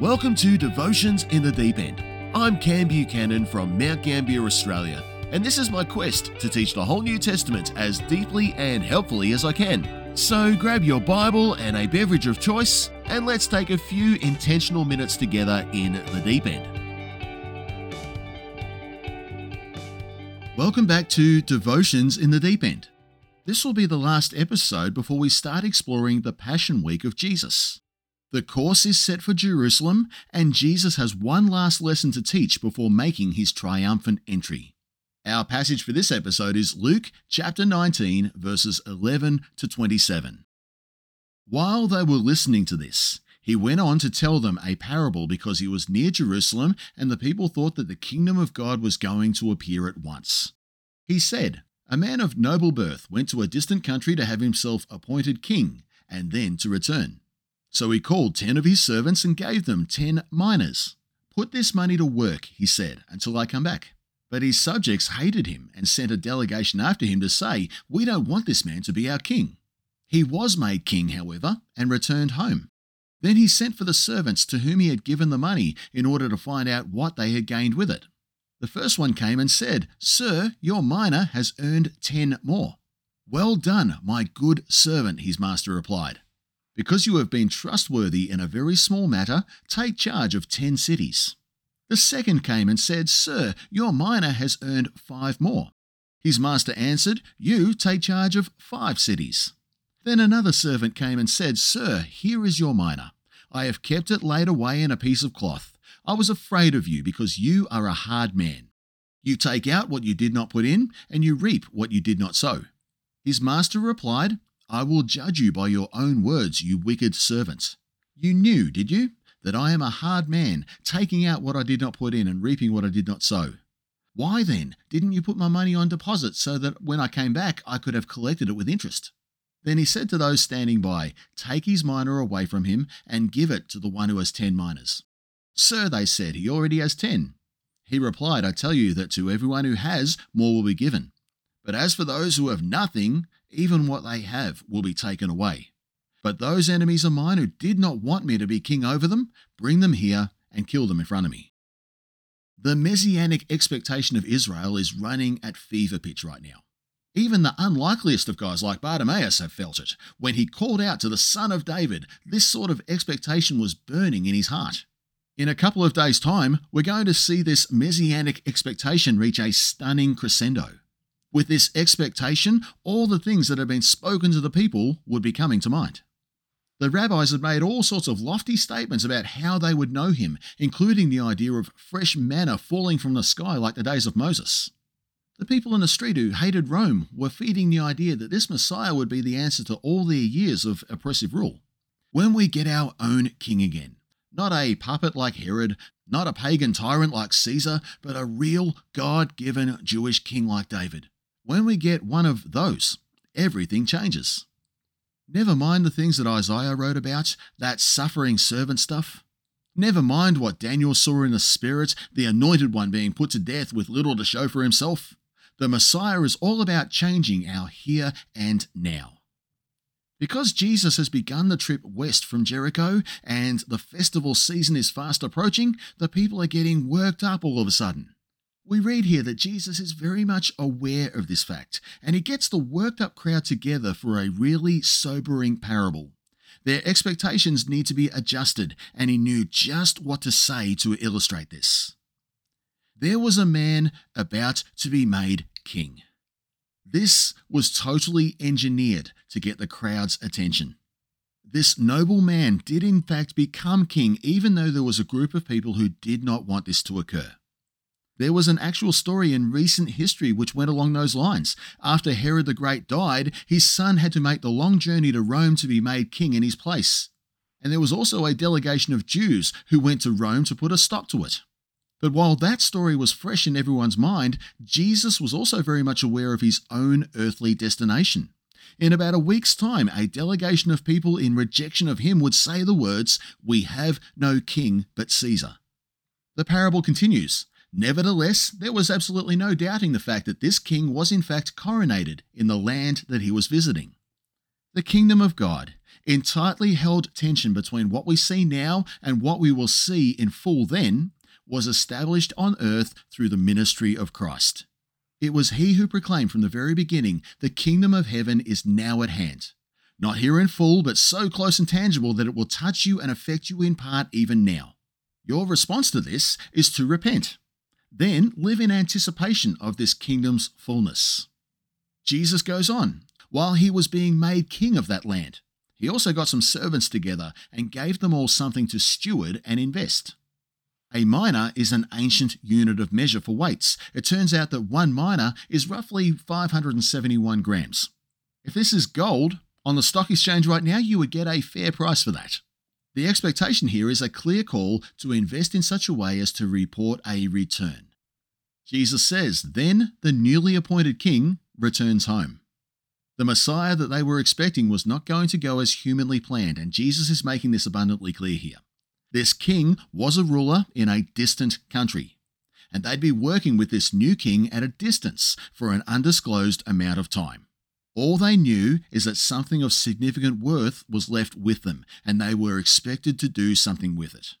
Welcome to Devotions in the Deep End. I'm Cam Buchanan from Mount Gambier, Australia, and this is my quest to teach the whole New Testament as deeply and helpfully as I can. So grab your Bible and a beverage of choice, and let's take a few intentional minutes together in the deep end. Welcome back to Devotions in the Deep End. This will be the last episode before we start exploring the Passion Week of Jesus. The course is set for Jerusalem, and Jesus has one last lesson to teach before making his triumphant entry. Our passage for this episode is Luke chapter 19, verses 11 to 27. While they were listening to this, he went on to tell them a parable because he was near Jerusalem and the people thought that the kingdom of God was going to appear at once. He said, A man of noble birth went to a distant country to have himself appointed king and then to return. So he called ten of his servants and gave them ten minas. Put this money to work, he said, until I come back. But his subjects hated him and sent a delegation after him to say, We don't want this man to be our king. He was made king, however, and returned home. Then he sent for the servants to whom he had given the money in order to find out what they had gained with it. The first one came and said, Sir, your mina has earned ten more. Well done, my good servant, his master replied. Because you have been trustworthy in a very small matter, take charge of ten cities. The second came and said, Sir, your mina has earned five more. His master answered, You take charge of five cities. Then another servant came and said, Sir, here is your mina. I have kept it laid away in a piece of cloth. I was afraid of you because you are a hard man. You take out what you did not put in, and you reap what you did not sow. His master replied, I will judge you by your own words, you wicked servants. You knew, did you, that I am a hard man, taking out what I did not put in and reaping what I did not sow? Why then didn't you put my money on deposit so that when I came back I could have collected it with interest? Then he said to those standing by, Take his mina away from him and give it to the one who has ten minas. Sir, they said, he already has ten. He replied, I tell you that to everyone who has, more will be given. But as for those who have nothing, even what they have will be taken away. But those enemies of mine who did not want me to be king over them, bring them here and kill them in front of me. The messianic expectation of Israel is running at fever pitch right now. Even the unlikeliest of guys like Bartimaeus have felt it. When he called out to the Son of David, this sort of expectation was burning in his heart. In a couple of days' time, we're going to see this messianic expectation reach a stunning crescendo. With this expectation, all the things that had been spoken to the people would be coming to mind. The rabbis had made all sorts of lofty statements about how they would know him, including the idea of fresh manna falling from the sky like the days of Moses. The people in the street who hated Rome were feeding the idea that this Messiah would be the answer to all their years of oppressive rule. When we get our own king again, not a puppet like Herod, not a pagan tyrant like Caesar, but a real God given Jewish king like David, when we get one of those, everything changes. Never mind the things that Isaiah wrote about, that suffering servant stuff. Never mind what Daniel saw in the Spirit, the anointed one being put to death with little to show for himself. The Messiah is all about changing our here and now. Because Jesus has begun the trip west from Jericho and the festival season is fast approaching, the people are getting worked up all of a sudden. We read here that Jesus is very much aware of this fact, and he gets the worked up crowd together for a really sobering parable. Their expectations need to be adjusted, and he knew just what to say to illustrate this. There was a man about to be made king. This was totally engineered to get the crowd's attention. This noble man did in fact become king, even though there was a group of people who did not want this to occur. There was an actual story in recent history which went along those lines. After Herod the Great died, his son had to make the long journey to Rome to be made king in his place. And there was also a delegation of Jews who went to Rome to put a stop to it. But while that story was fresh in everyone's mind, Jesus was also very much aware of his own earthly destination. In about a week's time, a delegation of people in rejection of him would say the words, We have no king but Caesar. The parable continues. Nevertheless, there was absolutely no doubting the fact that this king was in fact coronated in the land that he was visiting. The kingdom of God, in tightly held tension between what we see now and what we will see in full then, was established on earth through the ministry of Christ. It was he who proclaimed from the very beginning, The kingdom of heaven is now at hand. Not here in full, but so close and tangible that it will touch you and affect you in part even now. Your response to this is to repent. Then live in anticipation of this kingdom's fullness. Jesus goes on. While he was being made king of that land, he also got some servants together and gave them all something to steward and invest. A mina is an ancient unit of measure for weights. It turns out that one mina is roughly 571 grams. If this is gold, on the stock exchange right now, you would get a fair price for that. The expectation here is a clear call to invest in such a way as to report a return. Jesus says, Then the newly appointed king returns home. The Messiah that they were expecting was not going to go as humanly planned, and Jesus is making this abundantly clear here. This king was a ruler in a distant country, and they'd be working with this new king at a distance for an undisclosed amount of time. All they knew is that something of significant worth was left with them, and they were expected to do something with it.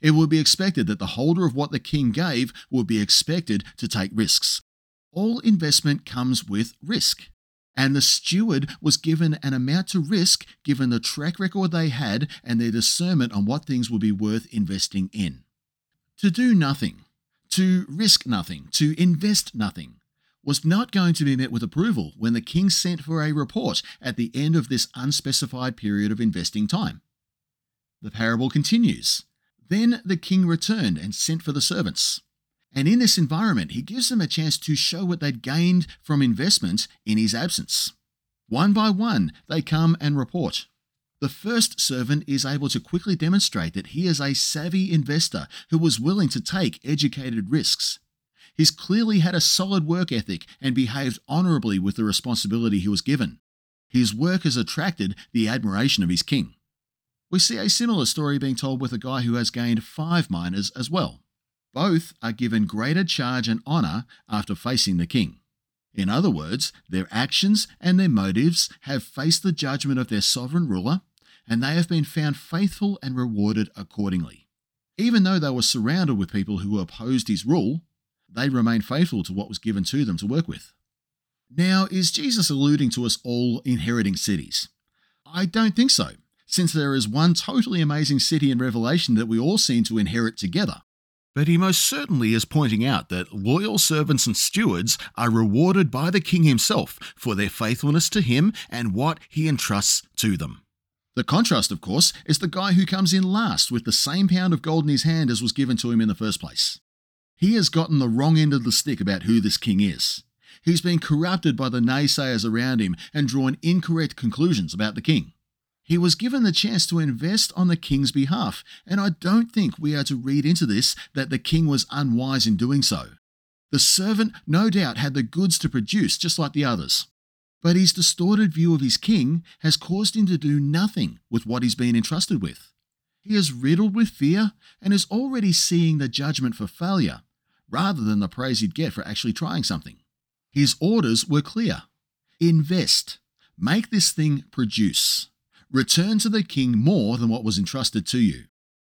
It would be expected that the holder of what the king gave would be expected to take risks. All investment comes with risk and the steward was given an amount to risk given the track record they had and their discernment on what things would be worth investing in. To do nothing, to risk nothing, to invest nothing, was not going to be met with approval when the king sent for a report at the end of this unspecified period of investing time. The parable continues. Then the king returned and sent for the servants. And in this environment, he gives them a chance to show what they'd gained from investment in his absence. One by one, they come and report. The first servant is able to quickly demonstrate that he is a savvy investor who was willing to take educated risks. He's clearly had a solid work ethic and behaved honourably with the responsibility he was given. His work has attracted the admiration of his king. We see a similar story being told with a guy who has gained five minas as well. Both are given greater charge and honour after facing the king. In other words, their actions and their motives have faced the judgment of their sovereign ruler, and they have been found faithful and rewarded accordingly. Even though they were surrounded with people who opposed his rule, they remained faithful to what was given to them to work with. Now, is Jesus alluding to us all inheriting cities? I don't think so, since there is one totally amazing city in Revelation that we all seem to inherit together. But he most certainly is pointing out that loyal servants and stewards are rewarded by the king himself for their faithfulness to him and what he entrusts to them. The contrast, of course, is the guy who comes in last with the same pound of gold in his hand as was given to him in the first place. He has gotten the wrong end of the stick about who this king is. He's been corrupted by the naysayers around him and drawn incorrect conclusions about the king. He was given the chance to invest on the king's behalf, and I don't think we are to read into this that the king was unwise in doing so. The servant no doubt had the goods to produce just like the others. But his distorted view of his king has caused him to do nothing with what he's been entrusted with. He is riddled with fear and is already seeing the judgment for failure, rather than the praise he'd get for actually trying something. His orders were clear invest, make this thing produce. Return to the king more than what was entrusted to you.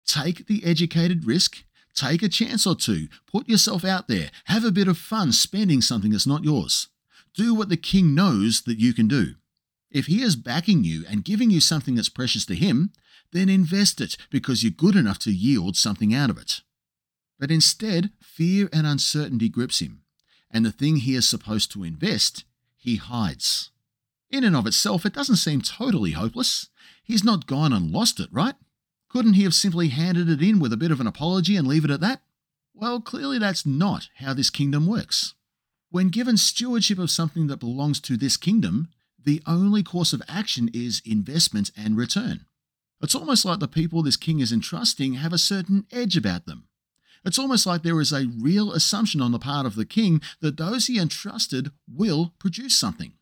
Take the educated risk, take a chance or two, put yourself out there, have a bit of fun spending something that's not yours. Do what the king knows that you can do. If he is backing you and giving you something that's precious to him, then invest it because you're good enough to yield something out of it. But instead, fear and uncertainty grips him, and the thing he is supposed to invest, he hides. In and of itself, it doesn't seem totally hopeless. He's not gone and lost it, right? Couldn't he have simply handed it in with a bit of an apology and leave it at that? Well, clearly that's not how this kingdom works. When given stewardship of something that belongs to this kingdom, the only course of action is investment and return. It's almost like the people this king is entrusting have a certain edge about them. It's almost like there is a real assumption on the part of the king that those he entrusted will produce something.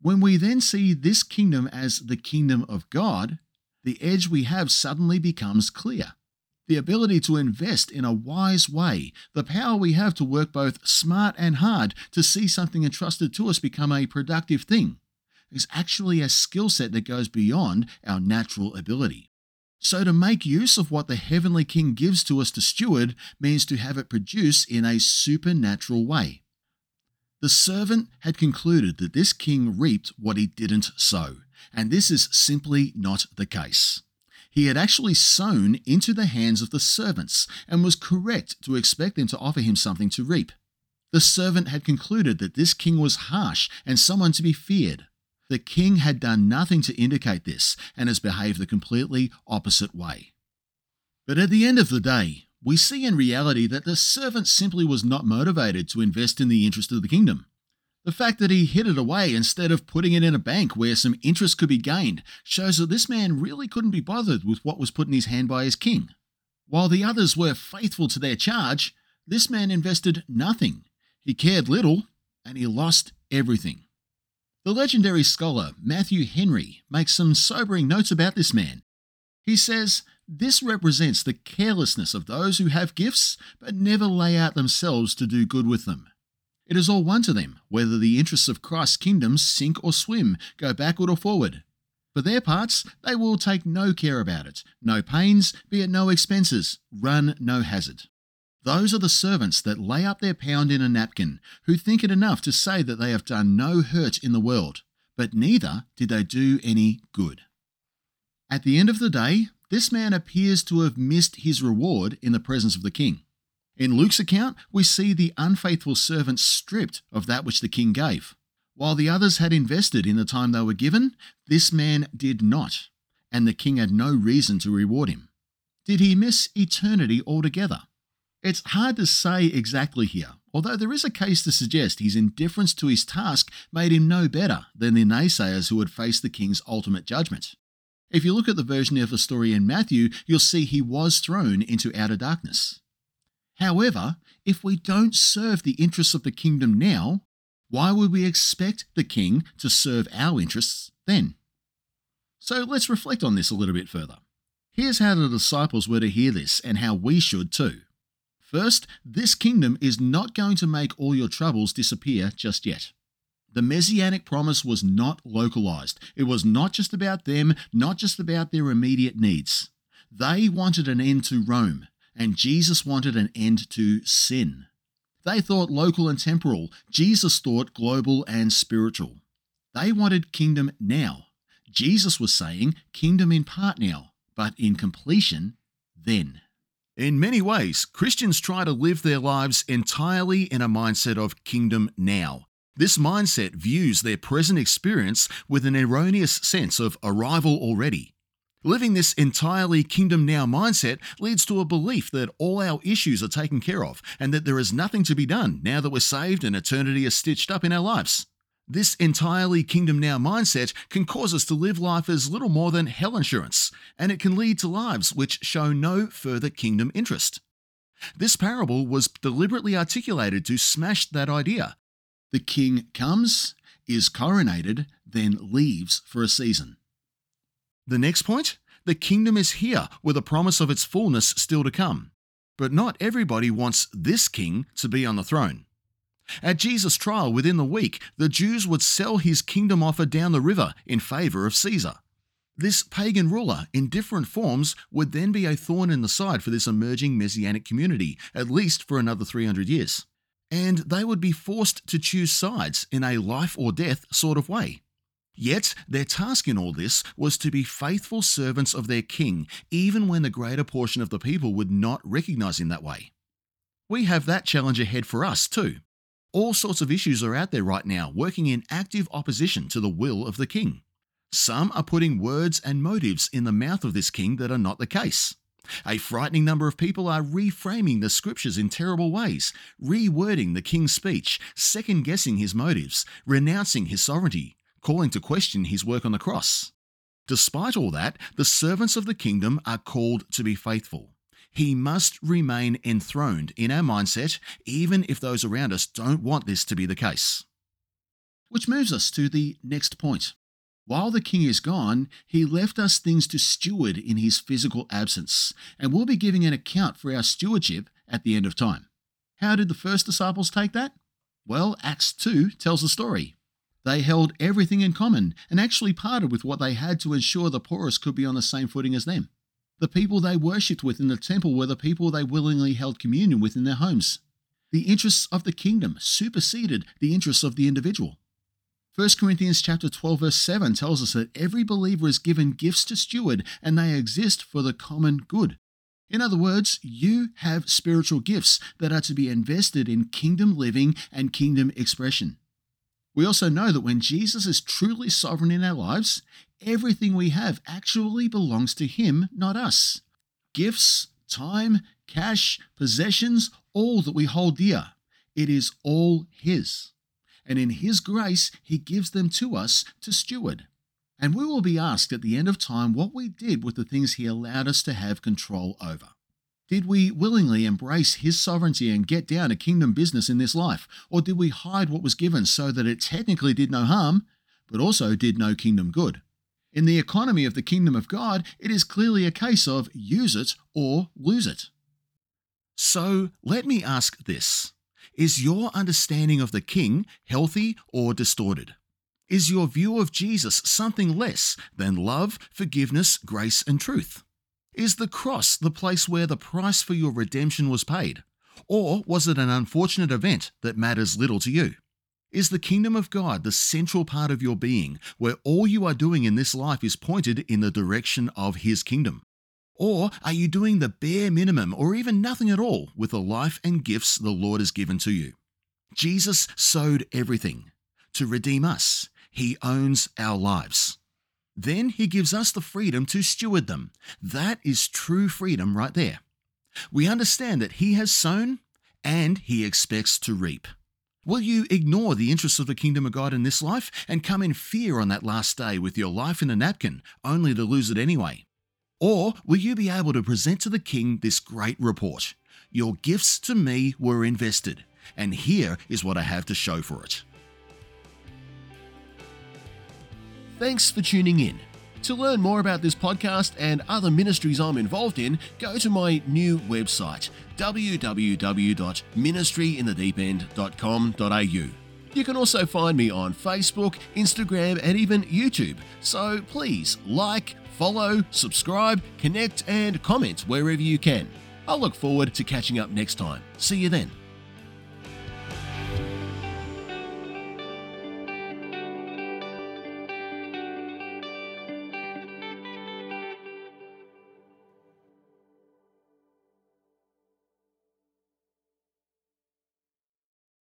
When we then see this kingdom as the kingdom of God, the edge we have suddenly becomes clear. The ability to invest in a wise way, the power we have to work both smart and hard to see something entrusted to us become a productive thing, is actually a skill set that goes beyond our natural ability. So, to make use of what the Heavenly King gives to us to steward means to have it produce in a supernatural way. The servant had concluded that this king reaped what he didn't sow, and this is simply not the case. He had actually sown into the hands of the servants and was correct to expect them to offer him something to reap. The servant had concluded that this king was harsh and someone to be feared. The king had done nothing to indicate this and has behaved the completely opposite way. But at the end of the day, we see in reality that the servant simply was not motivated to invest in the interest of the kingdom. The fact that he hid it away instead of putting it in a bank where some interest could be gained shows that this man really couldn't be bothered with what was put in his hand by his king. While the others were faithful to their charge, this man invested nothing. He cared little, and he lost everything. The legendary scholar Matthew Henry makes some sobering notes about this man. He says, This represents the carelessness of those who have gifts but never lay out themselves to do good with them. It is all one to them whether the interests of Christ's kingdom sink or swim, go backward or forward. For their parts, they will take no care about it, no pains, be at no expenses, run no hazard. Those are the servants that lay up their pound in a napkin, who think it enough to say that they have done no hurt in the world, but neither did they do any good. At the end of the day, this man appears to have missed his reward in the presence of the king. In Luke's account, we see the unfaithful servant stripped of that which the king gave. While the others had invested in the time they were given, this man did not, and the king had no reason to reward him. Did he miss eternity altogether? It's hard to say exactly here, although there is a case to suggest his indifference to his task made him no better than the naysayers who had faced the king's ultimate judgment. If you look at the version of the story in Matthew, you'll see he was thrown into outer darkness. However, if we don't serve the interests of the kingdom now, why would we expect the king to serve our interests then? So let's reflect on this a little bit further. Here's how the disciples were to hear this and how we should too. First, this kingdom is not going to make all your troubles disappear just yet. The messianic promise was not localized. It was not just about them, not just about their immediate needs. They wanted an end to Rome, and Jesus wanted an end to sin. They thought local and temporal, Jesus thought global and spiritual. They wanted kingdom now. Jesus was saying kingdom in part now, but in completion then. In many ways, Christians try to live their lives entirely in a mindset of kingdom now. This mindset views their present experience with an erroneous sense of arrival already. Living this entirely kingdom now mindset leads to a belief that all our issues are taken care of and that there is nothing to be done now that we're saved and eternity is stitched up in our lives. This entirely kingdom now mindset can cause us to live life as little more than hell insurance, and it can lead to lives which show no further kingdom interest. This parable was deliberately articulated to smash that idea. The king comes, is coronated, then leaves for a season. The next point the kingdom is here with a promise of its fullness still to come. But not everybody wants this king to be on the throne. At Jesus' trial within the week, the Jews would sell his kingdom offer down the river in favour of Caesar. This pagan ruler, in different forms, would then be a thorn in the side for this emerging messianic community, at least for another 300 years. And they would be forced to choose sides in a life or death sort of way. Yet, their task in all this was to be faithful servants of their king, even when the greater portion of the people would not recognize him that way. We have that challenge ahead for us, too. All sorts of issues are out there right now, working in active opposition to the will of the king. Some are putting words and motives in the mouth of this king that are not the case. A frightening number of people are reframing the scriptures in terrible ways, rewording the king's speech, second guessing his motives, renouncing his sovereignty, calling to question his work on the cross. Despite all that, the servants of the kingdom are called to be faithful. He must remain enthroned in our mindset, even if those around us don't want this to be the case. Which moves us to the next point. While the king is gone, he left us things to steward in his physical absence, and we'll be giving an account for our stewardship at the end of time. How did the first disciples take that? Well, Acts 2 tells the story. They held everything in common and actually parted with what they had to ensure the poorest could be on the same footing as them. The people they worshipped with in the temple were the people they willingly held communion with in their homes. The interests of the kingdom superseded the interests of the individual. 1 Corinthians chapter 12 verse 7 tells us that every believer is given gifts to steward and they exist for the common good. In other words, you have spiritual gifts that are to be invested in kingdom living and kingdom expression. We also know that when Jesus is truly sovereign in our lives, everything we have actually belongs to Him, not us. Gifts, time, cash, possessions, all that we hold dear, it is all His and in His grace, He gives them to us to steward. And we will be asked at the end of time what we did with the things He allowed us to have control over. Did we willingly embrace His sovereignty and get down to kingdom business in this life? Or did we hide what was given so that it technically did no harm, but also did no kingdom good? In the economy of the kingdom of God, it is clearly a case of use it or lose it. So let me ask this is your understanding of the King healthy or distorted? Is your view of Jesus something less than love, forgiveness, grace, and truth? Is the cross the place where the price for your redemption was paid? Or was it an unfortunate event that matters little to you? Is the kingdom of God the central part of your being, where all you are doing in this life is pointed in the direction of His kingdom? Or are you doing the bare minimum or even nothing at all with the life and gifts the Lord has given to you? Jesus sowed everything to redeem us. He owns our lives. Then he gives us the freedom to steward them. That is true freedom right there. We understand that he has sown and he expects to reap. Will you ignore the interests of the kingdom of God in this life and come in fear on that last day with your life in a napkin, only to lose it anyway? Or will you be able to present to the king this great report? Your gifts to me were invested, and here is what I have to show for it. Thanks for tuning in. To learn more about this podcast and other ministries I'm involved in, go to my new website, www.ministryinthedeepend.com.au. You can also find me on Facebook, Instagram, and even YouTube. So please like, follow, subscribe, connect, and comment wherever you can. I'll look forward to catching up next time. See you then.